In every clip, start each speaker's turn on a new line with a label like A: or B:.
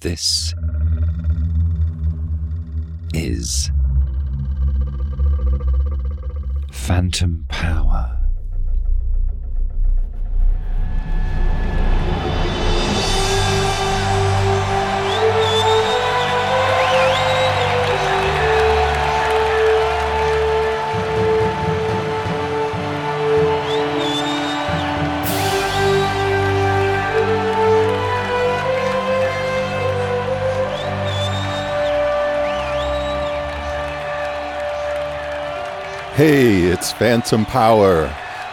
A: This is Phantom Power.
B: Hey, it's Phantom Power,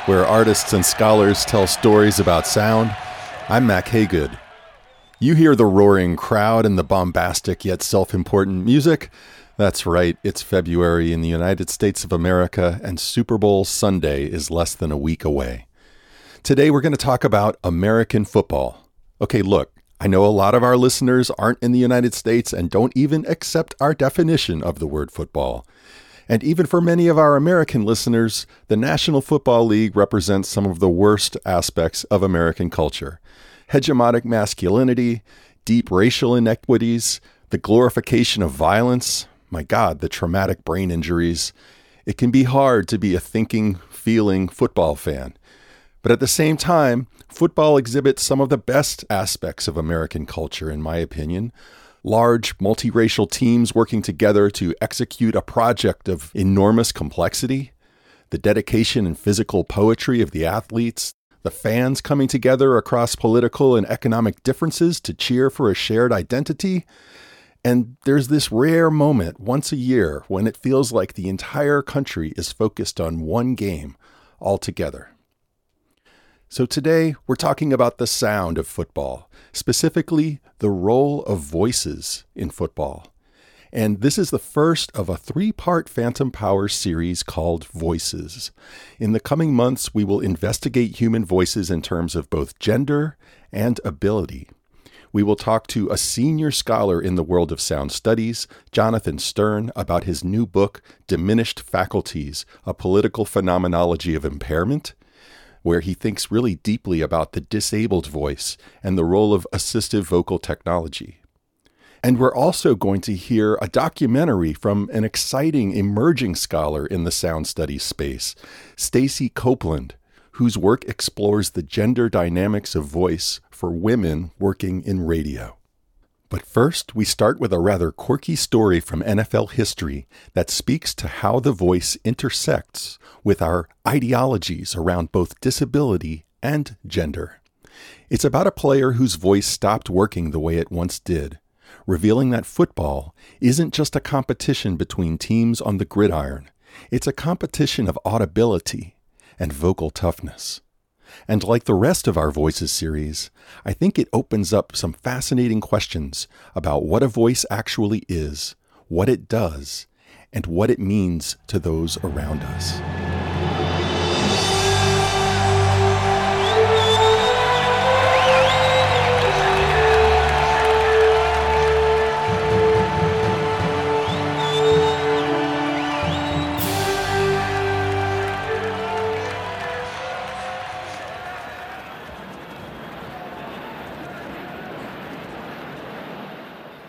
B: where artists and scholars tell stories about sound. I'm Mack Hagood. You hear the roaring crowd and the bombastic yet self important music. That's right, it's February in the United States of America, and Super Bowl Sunday is less than a week away. Today, we're going to talk about American football. Okay, look, I know a lot of our listeners aren't in the United States and don't even accept our definition of the word football. And even for many of our American listeners, the National Football League represents some of the worst aspects of American culture hegemonic masculinity, deep racial inequities, the glorification of violence. My God, the traumatic brain injuries. It can be hard to be a thinking, feeling football fan. But at the same time, football exhibits some of the best aspects of American culture, in my opinion large multiracial teams working together to execute a project of enormous complexity, the dedication and physical poetry of the athletes, the fans coming together across political and economic differences to cheer for a shared identity. And there's this rare moment once a year when it feels like the entire country is focused on one game altogether. So today we're talking about the sound of football, specifically the role of voices in football. And this is the first of a three part Phantom Power series called Voices. In the coming months, we will investigate human voices in terms of both gender and ability. We will talk to a senior scholar in the world of sound studies, Jonathan Sterne, about his new book, Diminished Faculties A Political Phenomenology of Impairment where he thinks really deeply about the disabled voice and the role of assistive vocal technology. And we're also going to hear a documentary from an exciting emerging scholar in the sound studies space, Stacy Copeland, whose work explores the gender dynamics of voice for women working in radio. But first, we start with a rather quirky story from NFL history that speaks to how the voice intersects with our ideologies around both disability and gender. It's about a player whose voice stopped working the way it once did, revealing that football isn't just a competition between teams on the gridiron, it's a competition of audibility and vocal toughness. And like the rest of our Voices series, I think it opens up some fascinating questions about what a voice actually is, what it does, and what it means to those around us.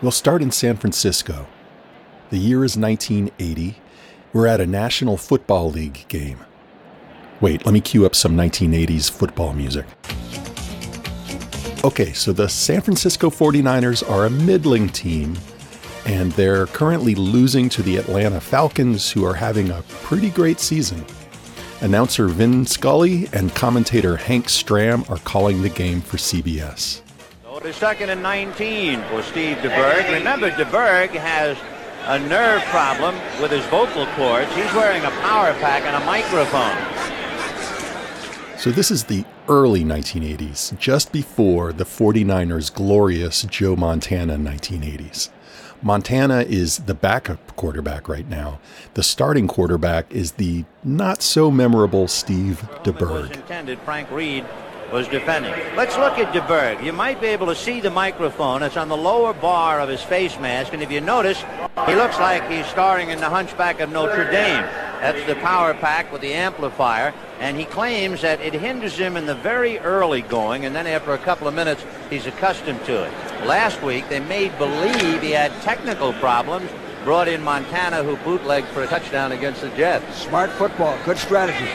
B: We'll start in San Francisco. The year is 1980. We're at a National Football League game. Wait, let me cue up some 1980s football music. Okay, so the San Francisco 49ers are a middling team, and they're currently losing to the Atlanta Falcons, who are having a pretty great season. Announcer Vin Scully and commentator Hank Stram are calling the game for CBS.
C: It is second and 19 for Steve DeBerg. Remember, DeBerg has a nerve problem with his vocal cords. He's wearing a power pack and a microphone.
B: So this is the early 1980s, just before the 49ers' glorious Joe Montana 1980s. Montana is the backup quarterback right now. The starting quarterback is the not so memorable Steve DeBerg.
C: Intended Frank Reed was defending. Let's look at DeBerg. You might be able to see the microphone. It's on the lower bar of his face mask, and if you notice, he looks like he's starring in The Hunchback of Notre Dame. That's the power pack with the amplifier, and he claims that it hinders him in the very early going, and then after a couple of minutes, he's accustomed to it. Last week, they made believe he had technical problems, brought in Montana, who bootlegged for a touchdown against the Jets.
D: Smart football, good strategy.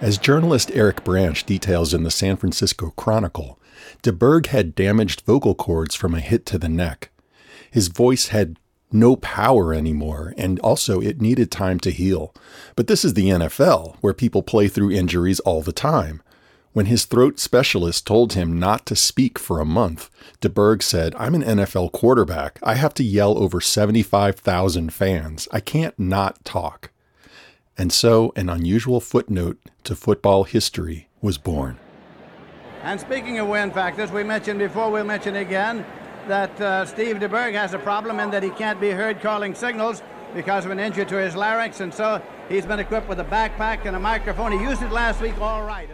B: As journalist Eric Branch details in the San Francisco Chronicle, DeBerg had damaged vocal cords from a hit to the neck. His voice had no power anymore, and also it needed time to heal. But this is the NFL, where people play through injuries all the time. When his throat specialist told him not to speak for a month, DeBerg said, I'm an NFL quarterback. I have to yell over 75,000 fans. I can't not talk. And so an unusual footnote to football history was born.
E: And speaking of wind factors, we mentioned before, we'll mention again, that uh, Steve DeBerg has a problem in that he can't be heard calling signals because of an injury to his larynx, and so he's been equipped with a backpack and a microphone. He used it last week all right.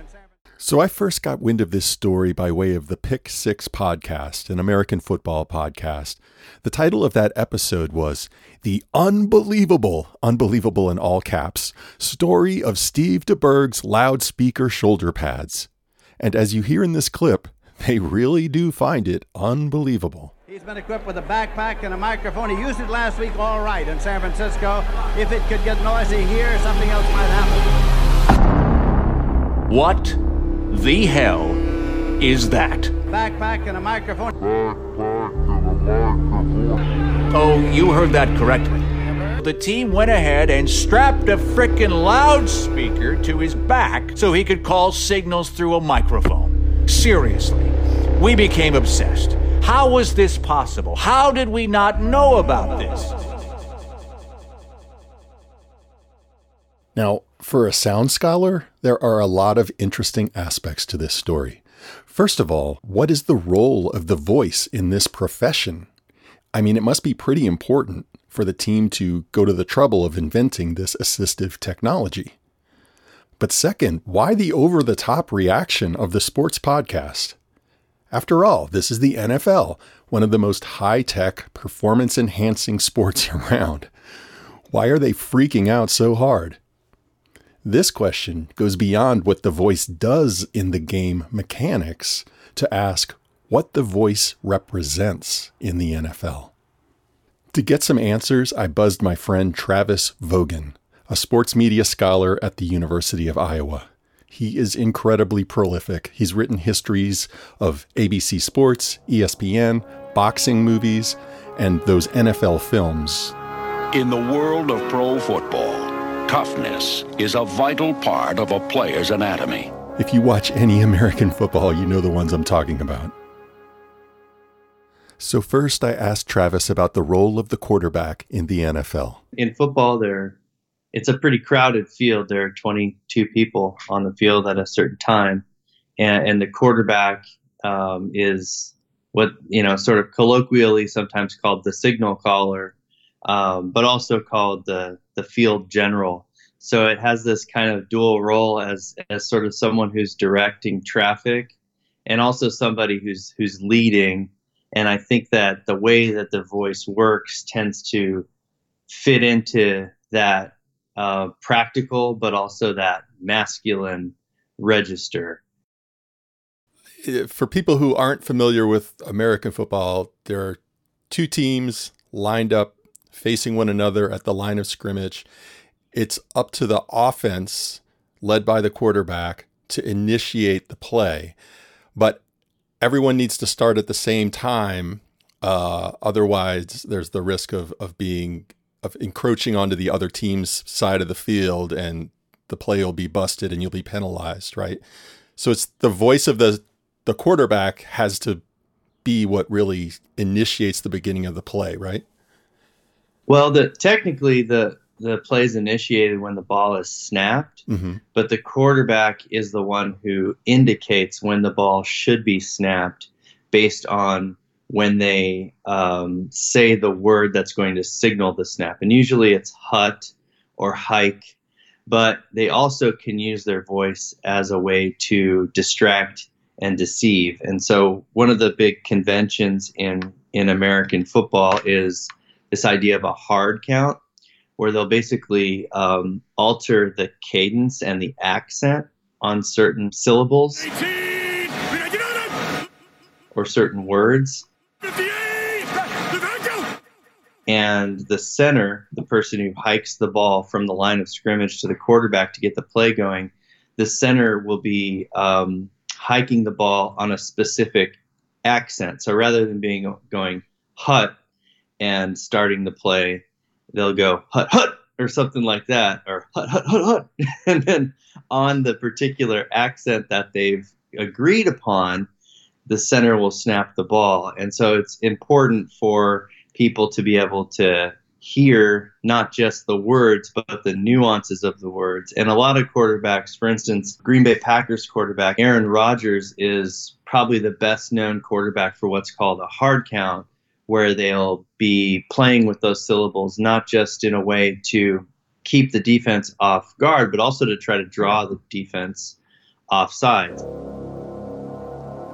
B: So I first got wind of this story by way of the Pick Six podcast, an American football podcast. The title of that episode was The Unbelievable, Unbelievable in all caps, Story of Steve DeBerg's Loudspeaker Shoulder Pads. And as you hear in this clip, they really do find it unbelievable.
E: He's been equipped with a backpack and a microphone. He used it last week all right in San Francisco. If it could get noisy here, something else might happen.
F: What the hell is that?
E: Backpack and a microphone.
F: Oh, you heard that correctly. The team went ahead and strapped a frickin' loudspeaker to his back so he could call signals through a microphone. Seriously, we became obsessed. How was this possible? How did we not know about this?
B: Now, for a sound scholar, there are a lot of interesting aspects to this story. First of all, what is the role of the voice in this profession? I mean, it must be pretty important for the team to go to the trouble of inventing this assistive technology. But second, why the over the top reaction of the sports podcast? After all, this is the NFL, one of the most high tech, performance enhancing sports around. Why are they freaking out so hard? This question goes beyond what the voice does in the game mechanics to ask what the voice represents in the NFL. To get some answers, I buzzed my friend Travis Vogan, a sports media scholar at the University of Iowa. He is incredibly prolific. He's written histories of ABC Sports, ESPN, boxing movies, and those NFL films.
G: In the world of pro football, toughness is a vital part of a player's anatomy.
B: If you watch any American football, you know the ones I'm talking about. So, first, I asked Travis about the role of the quarterback in the NFL.
H: In football, there it's a pretty crowded field. There are 22 people on the field at a certain time, and, and the quarterback um, is what you know, sort of colloquially sometimes called the signal caller, um, but also called the the field general. So it has this kind of dual role as as sort of someone who's directing traffic, and also somebody who's who's leading. And I think that the way that the voice works tends to fit into that uh, practical, but also that masculine register.
B: For people who aren't familiar with American football, there are two teams lined up facing one another at the line of scrimmage. It's up to the offense, led by the quarterback, to initiate the play. But everyone needs to start at the same time. Uh, otherwise, there's the risk of, of being of encroaching onto the other team's side of the field and the play will be busted and you'll be penalized, right? So it's the voice of the the quarterback has to be what really initiates the beginning of the play, right?
H: Well, the technically the the play is initiated when the ball is snapped, mm-hmm. but the quarterback is the one who indicates when the ball should be snapped based on when they um, say the word that's going to signal the snap. And usually it's hut or hike, but they also can use their voice as a way to distract and deceive. And so one of the big conventions in, in American football is this idea of a hard count, where they'll basically um, alter the cadence and the accent on certain syllables or certain words. And the center, the person who hikes the ball from the line of scrimmage to the quarterback to get the play going, the center will be um, hiking the ball on a specific accent. So rather than being going hut and starting the play, they'll go hut hut or something like that, or hut hut hut hut, and then on the particular accent that they've agreed upon, the center will snap the ball. And so it's important for people to be able to hear not just the words, but the nuances of the words. And a lot of quarterbacks, for instance, Green Bay Packers quarterback Aaron Rodgers is probably the best known quarterback for what's called a hard count, where they'll be playing with those syllables, not just in a way to keep the defense off guard, but also to try to draw the defense offside.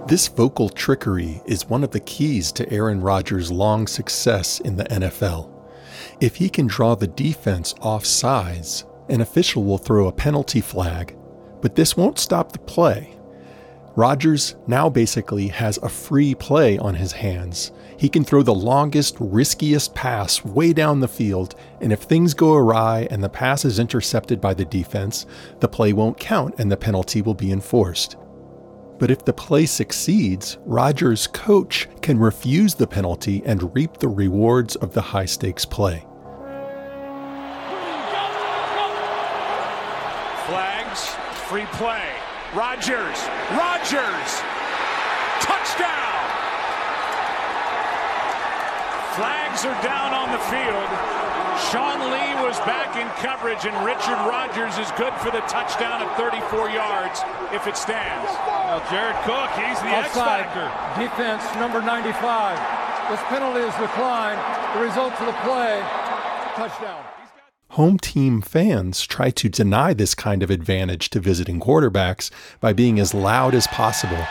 B: This vocal trickery is one of the keys to Aaron Rodgers' long success in the NFL. If he can draw the defense off sides, an official will throw a penalty flag, but this won't stop the play. Rodgers now basically has a free play on his hands. He can throw the longest, riskiest pass way down the field, and if things go awry and the pass is intercepted by the defense, the play won't count and the penalty will be enforced. But if the play succeeds, Rodgers' coach can refuse the penalty and reap the rewards of the high stakes play.
I: Flags, free play. Rodgers, Rodgers, touchdown! Flags are down on the field. Sean Lee was back in coverage, and Richard Rodgers is good for the touchdown at 34 yards if it stands.
J: Now, Jared Cook, he's the X factor.
K: Defense number 95. This penalty is declined. The result of the play, touchdown.
B: Home team fans try to deny this kind of advantage to visiting quarterbacks by being as loud as possible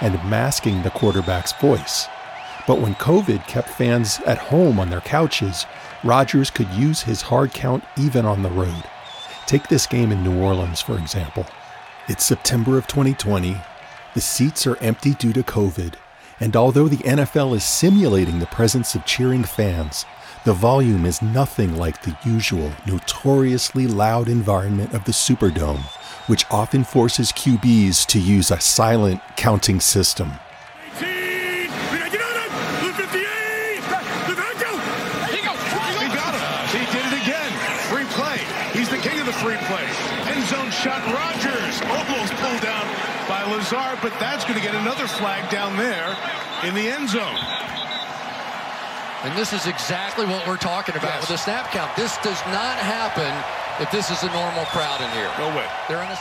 B: and masking the quarterback's voice. But when COVID kept fans at home on their couches, Rodgers could use his hard count even on the road. Take this game in New Orleans, for example. It's September of 2020. The seats are empty due to COVID. And although the NFL is simulating the presence of cheering fans, the volume is nothing like the usual, notoriously loud environment of the Superdome, which often forces QBs to use a silent counting system. He
I: goes
L: flying! He got him! He did it again! Free play! He's the king of the free play! End zone shot. Rodgers almost pulled down by Lazard, but that's going to get another flag down there in the end zone.
M: And this is exactly what we're talking about yes. with the snap count. This does not happen if this is a normal crowd in here.
L: No way.
M: They're in a...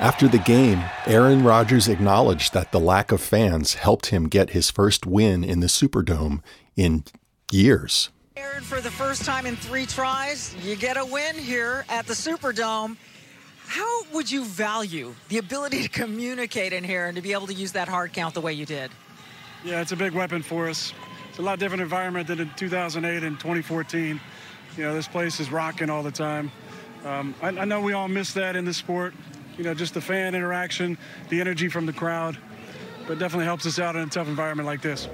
B: After the game, Aaron Rodgers acknowledged that the lack of fans helped him get his first win in the Superdome in years.
N: Aaron, for the first time in three tries, you get a win here at the Superdome. How would you value the ability to communicate in here and to be able to use that hard count the way you did?
O: Yeah, it's a big weapon for us. A lot different environment than in 2008 and 2014. You know, this place is rocking all the time. Um, I, I know we all miss that in the sport. You know, just the fan interaction, the energy from the crowd, but definitely helps us out in a tough environment like this.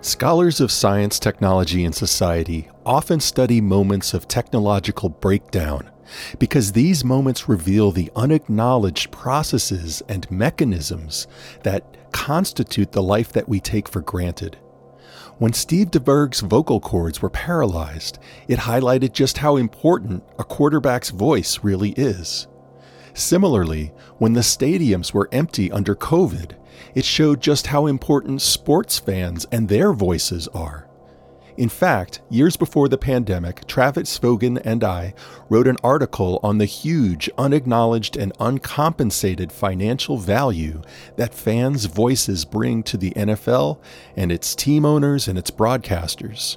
B: Scholars of science, technology, and society often study moments of technological breakdown because these moments reveal the unacknowledged processes and mechanisms that constitute the life that we take for granted. When Steve DeBerg's vocal cords were paralyzed, it highlighted just how important a quarterback's voice really is. Similarly, when the stadiums were empty under COVID, it showed just how important sports fans and their voices are. In fact, years before the pandemic, Travis Vogan and I wrote an article on the huge, unacknowledged, and uncompensated financial value that fans' voices bring to the NFL and its team owners and its broadcasters.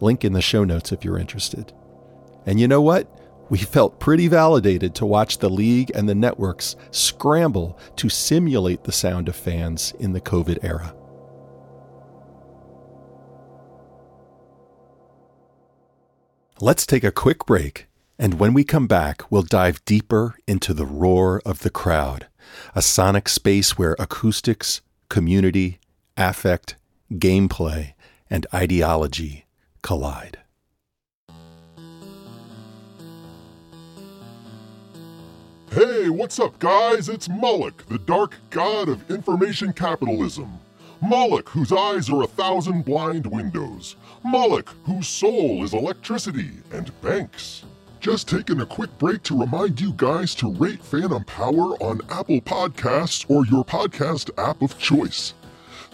B: Link in the show notes if you're interested. And you know what? We felt pretty validated to watch the league and the networks scramble to simulate the sound of fans in the COVID era. Let's take a quick break, and when we come back, we'll dive deeper into the roar of the crowd, a sonic space where acoustics, community, affect, gameplay, and ideology collide.
P: Hey, what's up, guys? It's Moloch, the dark god of information capitalism. Moloch, whose eyes are a thousand blind windows. Moloch, whose soul is electricity and banks. Just taking a quick break to remind you guys to rate Phantom Power on Apple Podcasts or your podcast app of choice.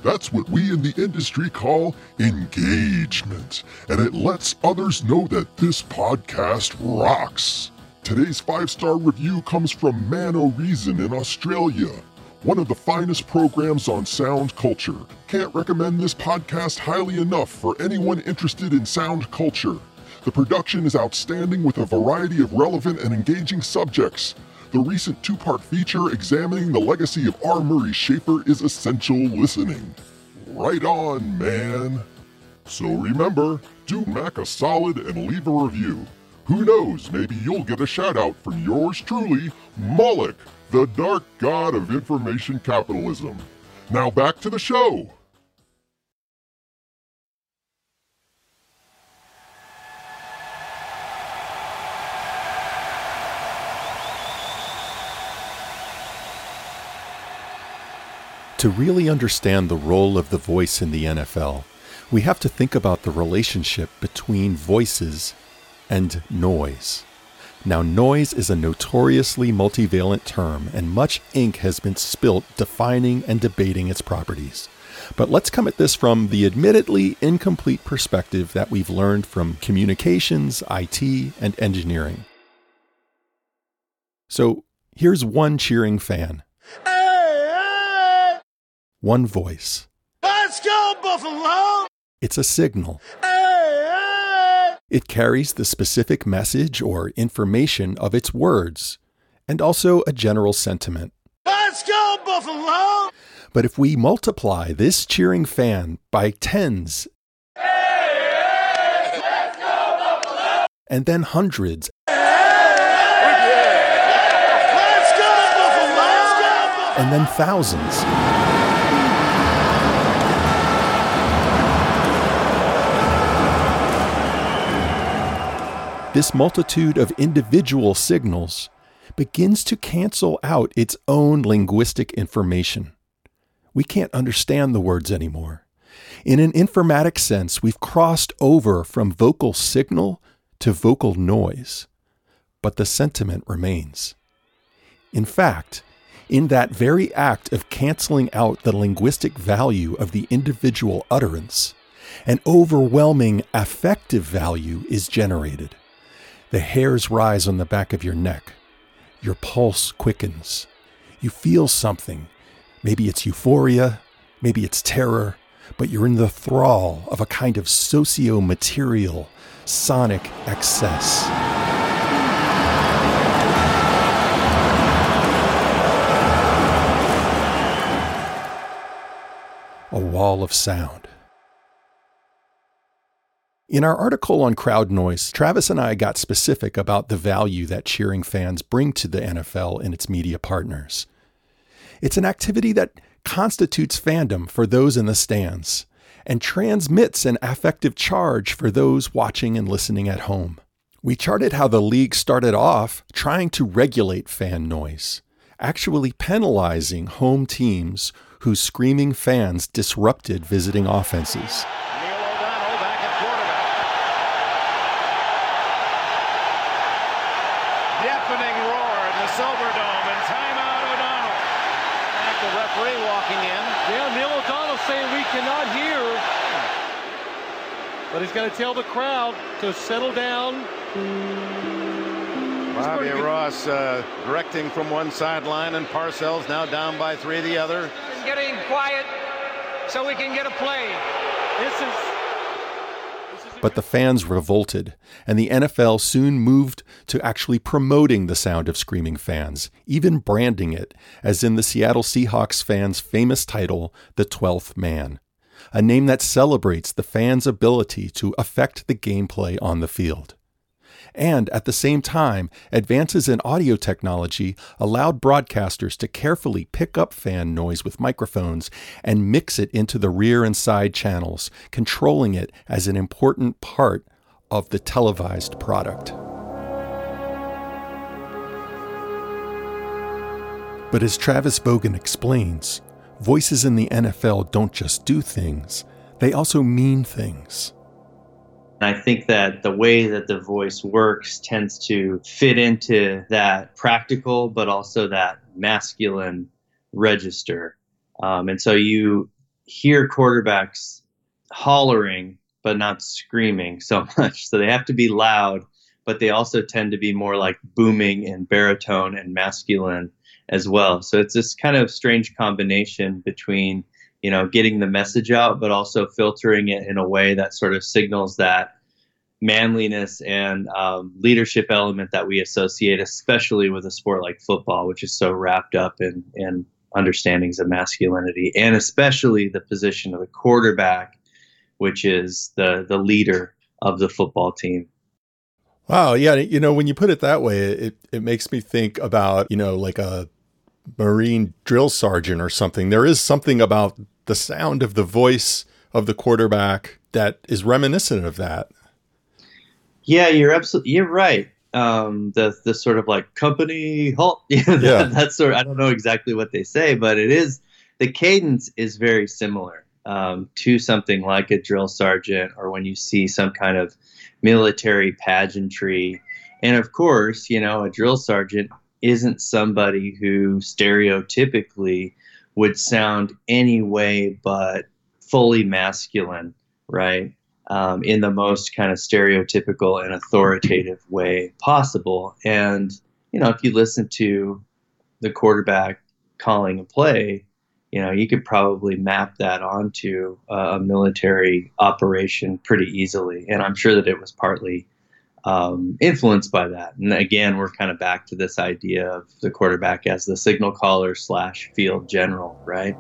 P: That's what we in the industry call engagement, and it lets others know that this podcast rocks. Today's five star review comes from Man O' Reason in Australia. One of the finest programs on sound culture. Can't recommend this podcast highly enough for anyone interested in sound culture. The production is outstanding with a variety of relevant and engaging subjects. The recent two part feature examining the legacy of R. Murray Schafer is essential listening. Right on, man. So remember, do Mack a solid and leave a review. Who knows, maybe you'll get a shout out from yours truly, Moloch, the dark god of information capitalism. Now back to the show.
B: To really understand the role of the voice in the NFL, we have to think about the relationship between voices and noise. Now, noise is a notoriously multivalent term, and much ink has been spilt defining and debating its properties. But let's come at this from the admittedly incomplete perspective that we've learned from communications, IT, and engineering. So here's one cheering fan, one voice.
Q: Let's go, Buffalo!
B: It's a signal. It carries the specific message or information of its words, and also a general sentiment.
Q: Let's go, Buffalo!
B: But if we multiply this cheering fan by tens, and then hundreds, and then thousands, this multitude of individual signals begins to cancel out its own linguistic information. We can't understand the words anymore. In an informatic sense, we've crossed over from vocal signal to vocal noise, but the sentiment remains. In fact, in that very act of canceling out the linguistic value of the individual utterance, an overwhelming affective value is generated. The hairs rise on the back of your neck. Your pulse quickens. You feel something. Maybe it's euphoria, maybe it's terror, but you're in the thrall of a kind of socio material, sonic excess. A wall of sound. In our article on crowd noise, Travis and I got specific about the value that cheering fans bring to the NFL and its media partners. It's an activity that constitutes fandom for those in the stands and transmits an affective charge for those watching and listening at home. We charted how the league started off trying to regulate fan noise, actually penalizing home teams whose screaming fans disrupted visiting offenses.
I: Deafening roar in the Silverdome and timeout O'Donnell.
J: Back the referee walking in.
K: Yeah, Neil O'Donnell saying we cannot hear. But he's got to tell the crowd to settle down.
I: Bobby Ross uh, directing from one sideline, and Parcells now down by three the other.
R: Getting quiet so we can get a play.
K: This is this is
B: But the fans revolted, and the NFL soon moved to actually promoting the sound of screaming fans, even branding it, as in the Seattle Seahawks fans' famous title, The Twelfth Man, a name that celebrates the fans' ability to affect the gameplay on the field. And at the same time, advances in audio technology allowed broadcasters to carefully pick up fan noise with microphones and mix it into the rear and side channels, controlling it as an important part of the televised product. But as Travis Vogan explains, voices in the NFL don't just do things, they also mean things.
H: I think that the way that the voice works tends to fit into that practical, but also that masculine register. Um, and so you hear quarterbacks hollering, but not screaming so much. So they have to be loud, but they also tend to be more like booming and baritone and masculine as well. So it's this kind of strange combination between you know, getting the message out, but also filtering it in a way that sort of signals that manliness and um, leadership element that we associate, especially with a sport like football, which is so wrapped up in, in understandings of masculinity, and especially the position of the quarterback, which is the the leader of the football team.
B: Wow, yeah, you know, when you put it that way, it it makes me think about, you know, like a Marine drill sergeant or something. There is something about the sound of the voice of the quarterback that is reminiscent of that.
H: Yeah, you're absolutely you're right. Um, the the sort of like company halt. yeah, that, that's sort. Of, I don't know exactly what they say, but it is the cadence is very similar um, to something like a drill sergeant, or when you see some kind of military pageantry. And of course, you know, a drill sergeant isn't somebody who stereotypically would sound any way but fully masculine, right? Um, in the most kind of stereotypical and authoritative way possible. And, you know, if you listen to the quarterback calling a play, you know, you could probably map that onto a military operation pretty easily. And I'm sure that it was partly um, influenced by that. And again, we're kind of back to this idea of the quarterback as the signal caller slash field general, right?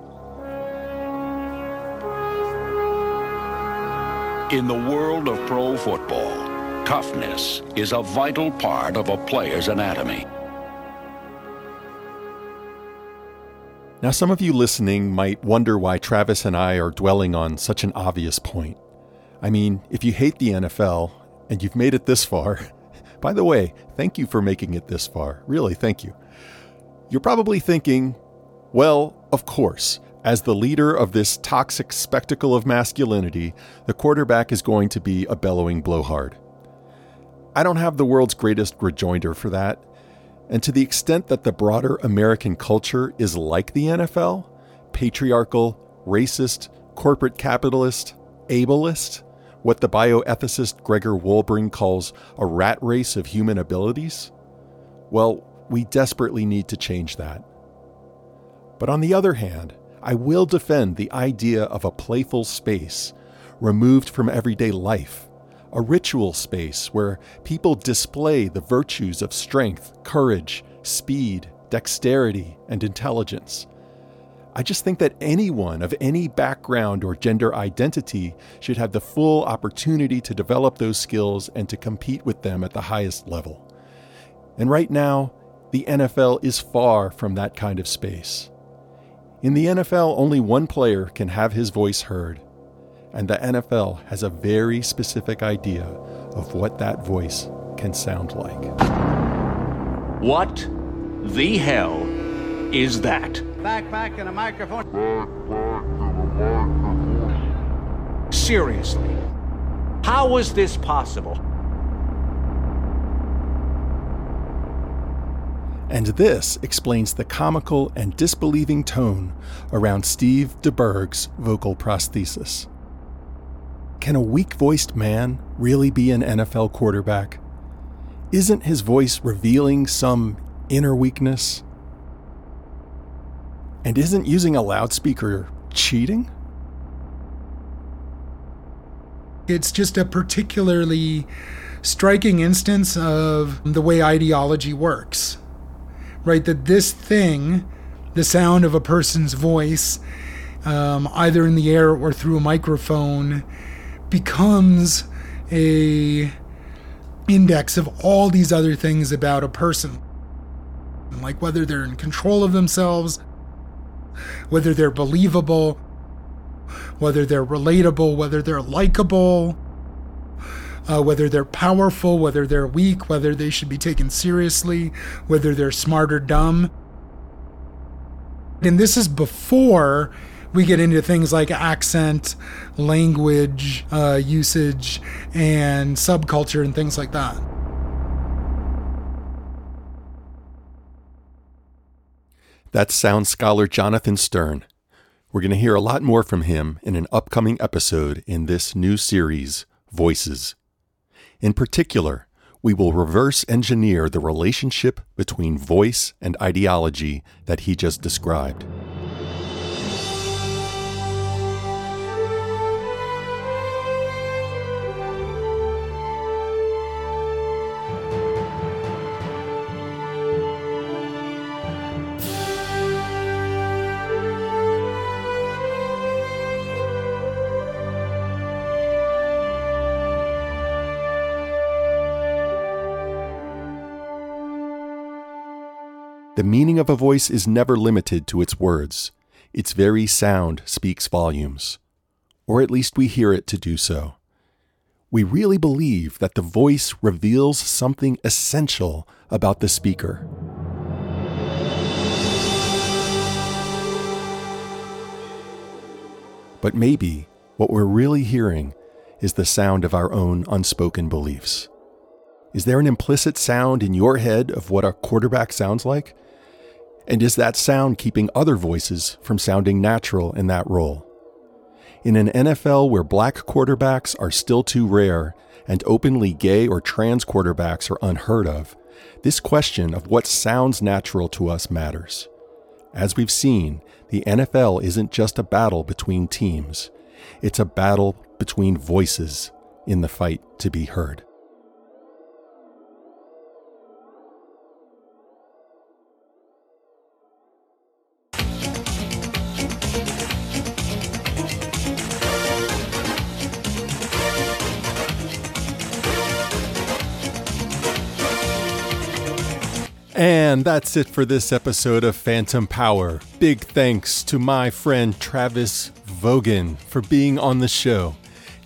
G: In the world of pro football, toughness is a vital part of a player's anatomy.
B: Now, some of you listening might wonder why Travis and I are dwelling on such an obvious point. I mean, if you hate the NFL, and you've made it this far, by the way, thank you for making it this far. Really, thank you. You're probably thinking, well, of course, as the leader of this toxic spectacle of masculinity, the quarterback is going to be a bellowing blowhard. I don't have the world's greatest rejoinder for that. And to the extent that the broader American culture is like the NFL patriarchal, racist, corporate capitalist, ableist, what the bioethicist Gregor Wolbring calls a rat race of human abilities? Well, we desperately need to change that. But on the other hand, I will defend the idea of a playful space, removed from everyday life, a ritual space where people display the virtues of strength, courage, speed, dexterity, and intelligence I just think that anyone of any background or gender identity should have the full opportunity to develop those skills and to compete with them at the highest level. And right now, the NFL is far from that kind of space. In the NFL, only one player can have his voice heard, and the NFL has a very specific idea of what that voice can sound like.
F: What the hell is that?
E: Backpack and a microphone.
F: Seriously, how was this possible?
B: And this explains the comical and disbelieving tone around Steve DeBerg's vocal prosthesis. Can a weak voiced man really be an NFL quarterback? Isn't his voice revealing some inner weakness? And isn't using a loudspeaker cheating?
R: It's just a particularly striking instance of the way ideology works, right? That this thing, the sound of a person's voice, um, either in the air or through a microphone, becomes a index of all these other things about a person like whether they're in control of themselves whether they're believable whether they're relatable whether they're likable uh, whether they're powerful whether they're weak whether they should be taken seriously whether they're smart or dumb and this is before we get into things like accent, language uh, usage, and subculture and things like that.
B: That's sound scholar Jonathan Sterne. We're going to hear a lot more from him in an upcoming episode in this new series, Voices. In particular, we will reverse engineer the relationship between voice and ideology that he just described. The meaning of a voice is never limited to its words. Its very sound speaks volumes. Or at least we hear it to do so. We really believe that the voice reveals something essential about the speaker. But maybe what we're really hearing is the sound of our own unspoken beliefs. Is there an implicit sound in your head of what a quarterback sounds like? And is that sound keeping other voices from sounding natural in that role? In an NFL where black quarterbacks are still too rare and openly gay or trans quarterbacks are unheard of, this question of what sounds natural to us matters. As we've seen, the NFL isn't just a battle between teams, it's a battle between voices in the fight to be heard. And that's it for this episode of Phantom Power. Big thanks to my friend Travis Vogan for being on the show.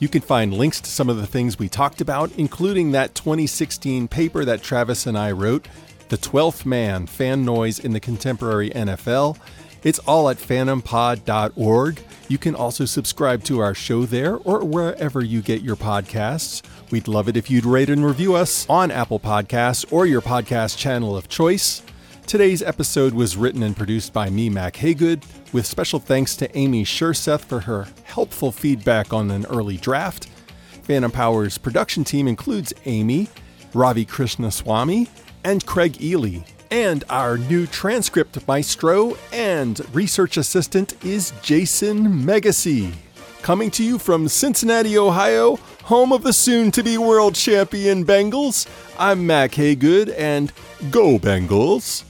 B: You can find links to some of the things we talked about, including that 2016 paper that Travis and I wrote, The 12th Man Fan Noise in the Contemporary NFL. It's all at phantompod.org. You can also subscribe to our show there or wherever you get your podcasts. We'd love it if you'd rate and review us on Apple Podcasts or your podcast channel of choice. Today's episode was written and produced by me, Mack Hagood, with special thanks to Amy Skjerseth for her helpful feedback on an early draft. Phantom Power's production team includes Amy, Ravi Krishnaswamy, and Craig Eley. And our new transcript maestro and research assistant is Jason Megacy. Coming to you from Cincinnati, Ohio, home of the soon to be world champion Bengals, I'm Mack Hagood, and go Bengals!